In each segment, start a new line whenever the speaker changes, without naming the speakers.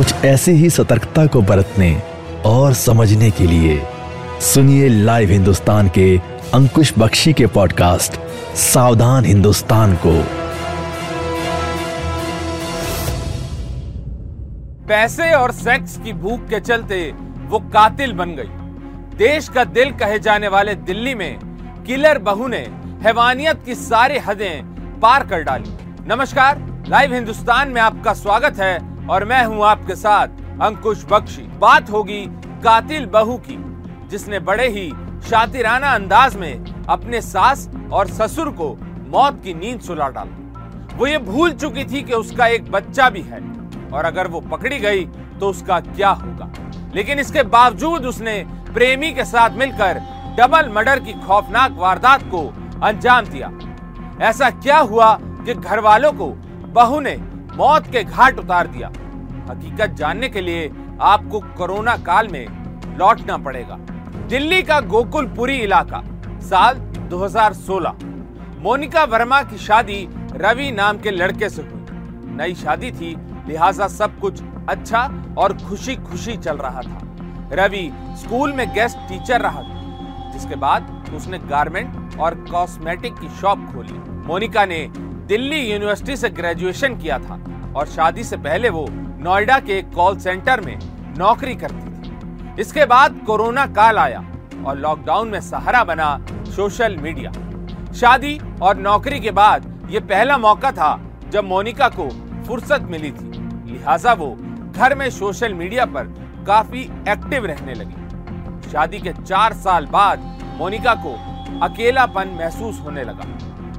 कुछ ऐसी ही सतर्कता को बरतने और समझने के लिए सुनिए लाइव हिंदुस्तान के अंकुश बख्शी के पॉडकास्ट, सावधान हिंदुस्तान को।
पैसे और सेक्स की भूख के चलते वो कातिल बन गई। देश का दिल कहे जाने वाले दिल्ली में किलर बहू ने हैवानियत की सारी हदें पार कर डाली। नमस्कार, लाइव हिंदुस्तान में आपका स्वागत है और मैं हूँ आपके साथ अंकुश बख्शी। बात होगी कातिल बहू की, जिसने बड़े ही शातिराना अंदाज में अपने सास और ससुर को मौत की नींद सुला डाला। वो ये भूल चुकी थी कि उसका एक बच्चा भी है, और अगर वो पकड़ी गई तो उसका क्या होगा? लेकिन इसके बावजूद उसने प्रेमी के साथ मिलकर डबल मर्डर की खौफनाक वारदात को अंजाम दिया। ऐसा क्या हुआ कि घर वालों को बहू ने मौत के घाट उतार दिया। हकीकत जानने के लिए आपको कोरोना काल में लौटना पड़ेगा। दिल्ली का गोकुलपुरी इलाका, साल 2016 मोनिका वर्मा की शादी रवि नाम के लड़के से हुई। नई शादी थी, लिहाजा सब कुछ अच्छा और खुशी खुशी चल रहा था। रवि स्कूल में गेस्ट टीचर रहा था, जिसके बाद उसने गारमेंट और कॉस्मेटिक की शॉप खोली। मोनिका ने दिल्ली यूनिवर्सिटी से ग्रेजुएशन किया था और शादी से पहले वो नोएडा के कॉल सेंटर में नौकरी करती थी। इसके बाद कोरोना काल आया और लॉकडाउन में सहारा बना सोशल मीडिया। शादी और नौकरी के बाद ये पहला मौका था जब मोनिका को फुर्सत मिली थी। लिहाजा वो घर में सोशल मीडिया पर काफ़ी एक्टिव रहने लगी। शादी के चार साल बाद मोनिका को अकेलापन महसूस होने लगा।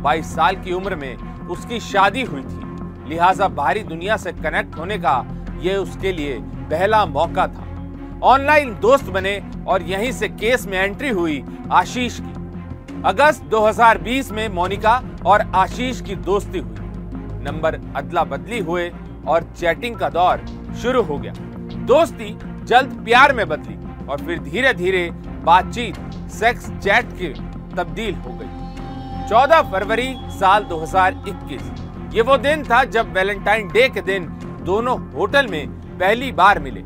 22 साल की उम्र में उसकी शादी हुई थी। लिहाजा बाहरी दुनिया से कनेक्ट होने का ये उसके लिए पहला मौका था। ऑनलाइन दोस्त बने और यहीं से केस में एंट्री हुई आशीष की। अगस्त 2020 में मोनिका और आशीष की दोस्ती हुई। नंबर अदला बदली हुए और चैटिंग का दौर शुरू हो गया। दोस्ती जल्द प्यार में बदली और फिर धीरे धीरे बातचीत सेक्स चैट की तब्दील हो गई। 14 फरवरी साल 2021 ये वो दिन था जब वैलेंटाइन डे के दिन दोनों होटल में पहली बार मिले।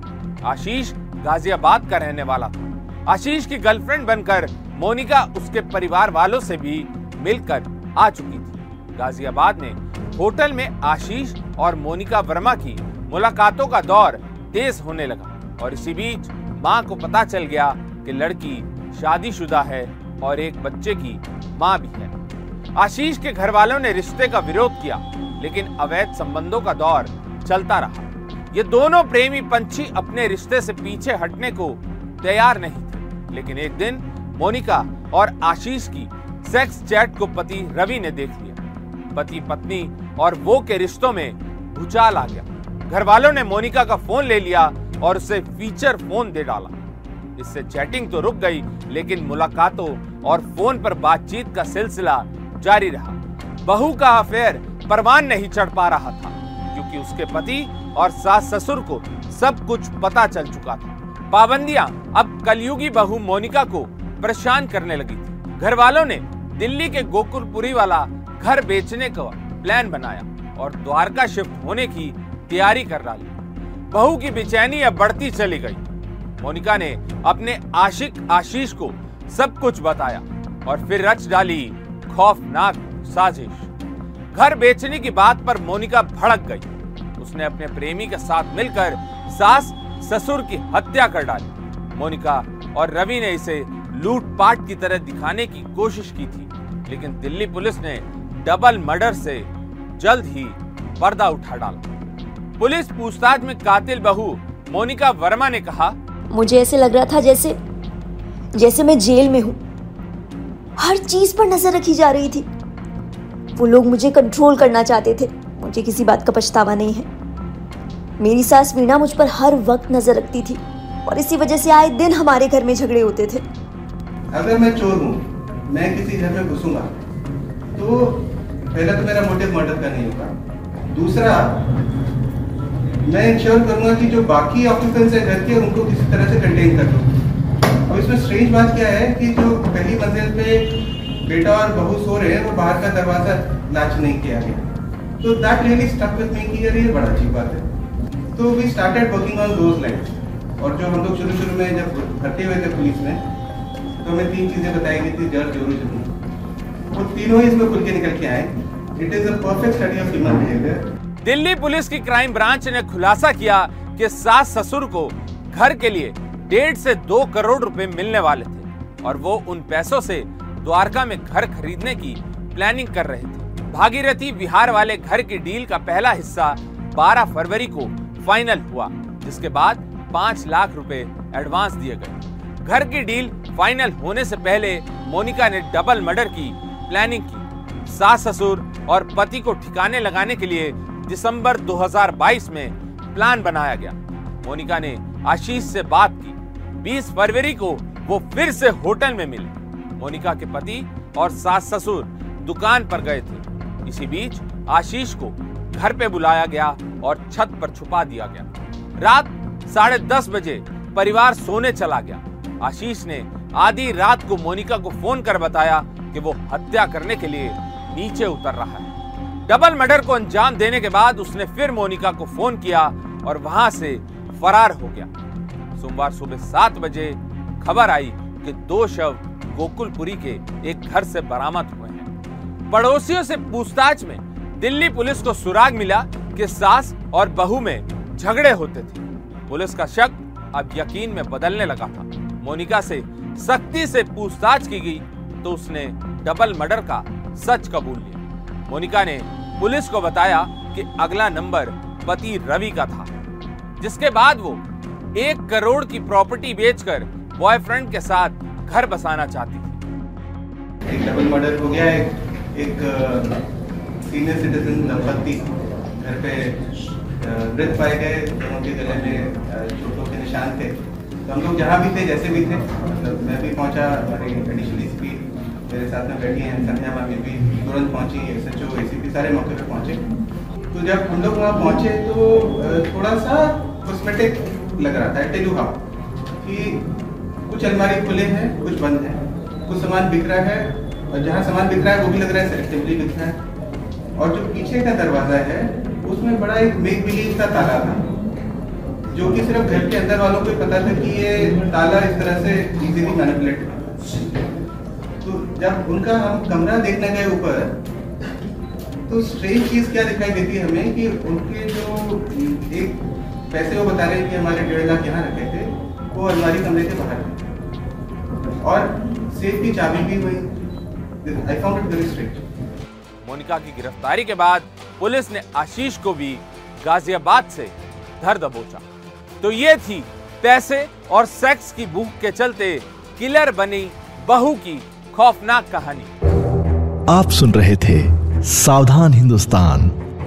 आशीष गाजियाबाद का रहने वाला था। आशीष की गर्लफ्रेंड बनकर मोनिका उसके परिवार वालों से भी मिलकर आ चुकी थी। गाजियाबाद में होटल में आशीष और मोनिका वर्मा की मुलाकातों का दौर तेज होने लगा और इसी बीच माँ को पता चल गया कि लड़की शादीशुदा है और एक बच्चे की माँ भी है। आशीष के घर वालों ने रिश्ते का विरोध किया, लेकिन अवैध संबंधों का दौर चलता रहा। ये दोनों प्रेमी पंछी अपने रिश्ते से पीछे हटने को तैयार नहीं थे। लेकिन एक दिन, मोनिका और आशीष की सेक्स चैट को पति रवि ने देख लिया। पति, पत्नी और वो के रिश्तों में भूचाल आ गया। घर वालों ने मोनिका का फ़ोन ले लिया और उसे फीचर फ़ोन दे डाला। इससे चैटिंग तो रुक गई, लेकिन मुलाकातों और फ़ोन पर बातचीत का सिलसिला जारी रहा। बहू का अफेयर परवान नहीं चढ़ पा रहा था, क्योंकि उसके पति और सास ससुर को सब कुछ पता चल चुका था। पाबंदियाँ अब कलयुगी बहू मोनिका को परेशान करने लगी थी। घर वालों ने दिल्ली के गोकुलपुरी वाला घर बेचने का प्लान बनाया और द्वारका शिफ्ट होने की तैयारी कर डाली। बहू की बेचैनी अब बढ़ती चली गई। मोनिका ने अपने आशिक आशीष को सब कुछ बताया और फिर रच डाली खौफनाक साजिश। घर बेचने की बात पर मोनिका भड़क गई। उसने अपने प्रेमी के साथ मिलकर सास ससुर की हत्या कर डाली। मोनिका और रवि ने इसे लूटपाट की तरह दिखाने की कोशिश की थी, लेकिन दिल्ली पुलिस ने डबल मर्डर से जल्द ही पर्दा उठा डाला। पुलिस पूछताछ में कातिल बहू मोनिका वर्मा ने कहा,
मुझे ऐसे लग रहा था जैसे जैसे मैं जेल में हूँ। हर चीज़ पर नज़र रखी जा रही थी। वो लोग मुझे कंट्रोल करना चाहते थे। मुझे किसी बात का पछतावा नहीं है। मेरी सास वीणा मुझ पर हर वक्त नज़र रखती थी और इसी वजह से आए दिन हमारे घर में झगड़े होते थे।
अगर मैं चोर हूँ। मैं किसी घर में घुसूँगा। तो पहला तो मेरा मोटिव मर्डर का नहीं होगा। दूसरा, मैं इंश्योर करूँगा कि जो बाकी ऑक्यूपेंट्स है घर के, उनको किसी तरह से कंटेन कर दूँ। अब इसमें स्ट्रेंज बात क्या है कि जो पहली मंजिल पे बेटा और बहू सो रहे हैं, वो बाहर का दरवाज़ा लाच नहीं किया गया। तो that really stuck with me कि यार ये बड़ा अच्छी बात है। तो we started working on those lines और जो हम लोग शुरू शुरू में जब भर्ती हुए थे पुलिस में तो हमें तीन चीज़ें बताई गई थी, जड़ जोरू जुनून वो तीनों ही इसमें खुल के निकल के आए। It is a perfect study of human behaviour
Delhi police की क्राइम ब्रांच ने खुलासा किया कि सास ससुर को घर के लिए डेढ़ से दो करोड़ रुपए मिलने वाले थे और वो उन पैसों से द्वारका में घर खरीदने की प्लानिंग कर रहे थे। भागीरथी बिहार वाले घर की डील का पहला हिस्सा 12 फरवरी को फाइनल हुआ, जिसके बाद पाँच लाख रुपए एडवांस दिए गए। घर की डील फाइनल होने से पहले मोनिका ने डबल मर्डर की प्लानिंग की। सास ससुर और पति को ठिकाने लगाने के लिए दिसंबर 2022 में प्लान बनाया गया। मोनिका ने आशीष से बात की। 20 फरवरी को वो फिर से होटल में मिले। मोनिका के पति और सास ससुर दुकान पर गए थे। इसी बीच आशीष को घर पे बुलाया गया और छत पर छुपा दिया गया। रात साढ़े दस बजे परिवार सोने चला गया। आशीष ने आधी रात को मोनिका को फ़ोन कर बताया कि वो हत्या करने के लिए नीचे उतर रहा है। डबल मर्डर को अंजाम देने के बाद उसने फिर मोनिका को फ़ोन किया और वहाँ से फरार हो गया। सोमवार सुबह सात बजे खबर आई कि दो शव गोकुलपुरी के एक घर से बरामद हुए हैं। पड़ोसियों से पूछताछ में दिल्ली पुलिस को सुराग मिला कि सास और बहू में झगड़े होते थे। पुलिस का शक अब यकीन में बदलने लगा था। मोनिका से सख्ती से पूछताछ की गई तो उसने डबल मर्डर का सच कबूल लिया। मोनिका ने पुलिस को बताया कि अगला नंबर पति रवि का था, जिसके बाद वो एक करोड़ की प्रॉपर्टी बेचकर बॉयफ्रेंड के साथ घर बसाना चाहती थी।
एक डबल मर्डर हो गया, एक एक सीनियर सिटीजन दंपति घर पे मृत पाए गए, दोनों के गले में चोटों के निशान थे। तो हम लोग जहाँ भी थे, जैसे भी थे मतलब मैं भी पहुँचा, हमारी एडिशनल डी मेरे साथ में बैठी हैं, संध्या मामी भी तुरंत पहुँची S H O A C P सारे मौके पर पहुँचे। तो जब हम लोग वहाँ पहुँचे तो थोड़ा सा कॉस्मेटिक लग रहा था टेलू हाउ कि कुछ अलमारी खुले हैं, कुछ बंद हैं। कुछ सामान बिक रहा है, और जहाँ सामान बिक रहा है, वो भी लग रहा है सेलेक्टिवली बिक रहा है। और जो पीछे का दरवाज़ा है, उसमें बड़ा एक मेक बिलीव का ताला था, जो कि सिर्फ़ घर के अंदर वालों को पता था कि ये ताला इस तरह से इजीली मैनिपुलेट तो जब उनका हम कमरा देखने गए ऊपर तो स्ट्रेंज चीज़ क्या दिखाई देती है हमें कि उनके जो एक पैसे वो बता रहे हैं कि हमारे डेढ़ लाख यहाँ रखे थे वो अलमारी कमरे के बाहर और सेफ़ की चाबी भी हुई। I found it very strange
Monica की गिरफ्तारी के बाद पुलिस ने आशीष को भी गाजियाबाद से धर दबोचा। तो ये थी पैसे और सेक्स की भूख के चलते किलर बनी बहू की खौफनाक कहानी।
आप सुन रहे थे सावधान हिंदुस्तान।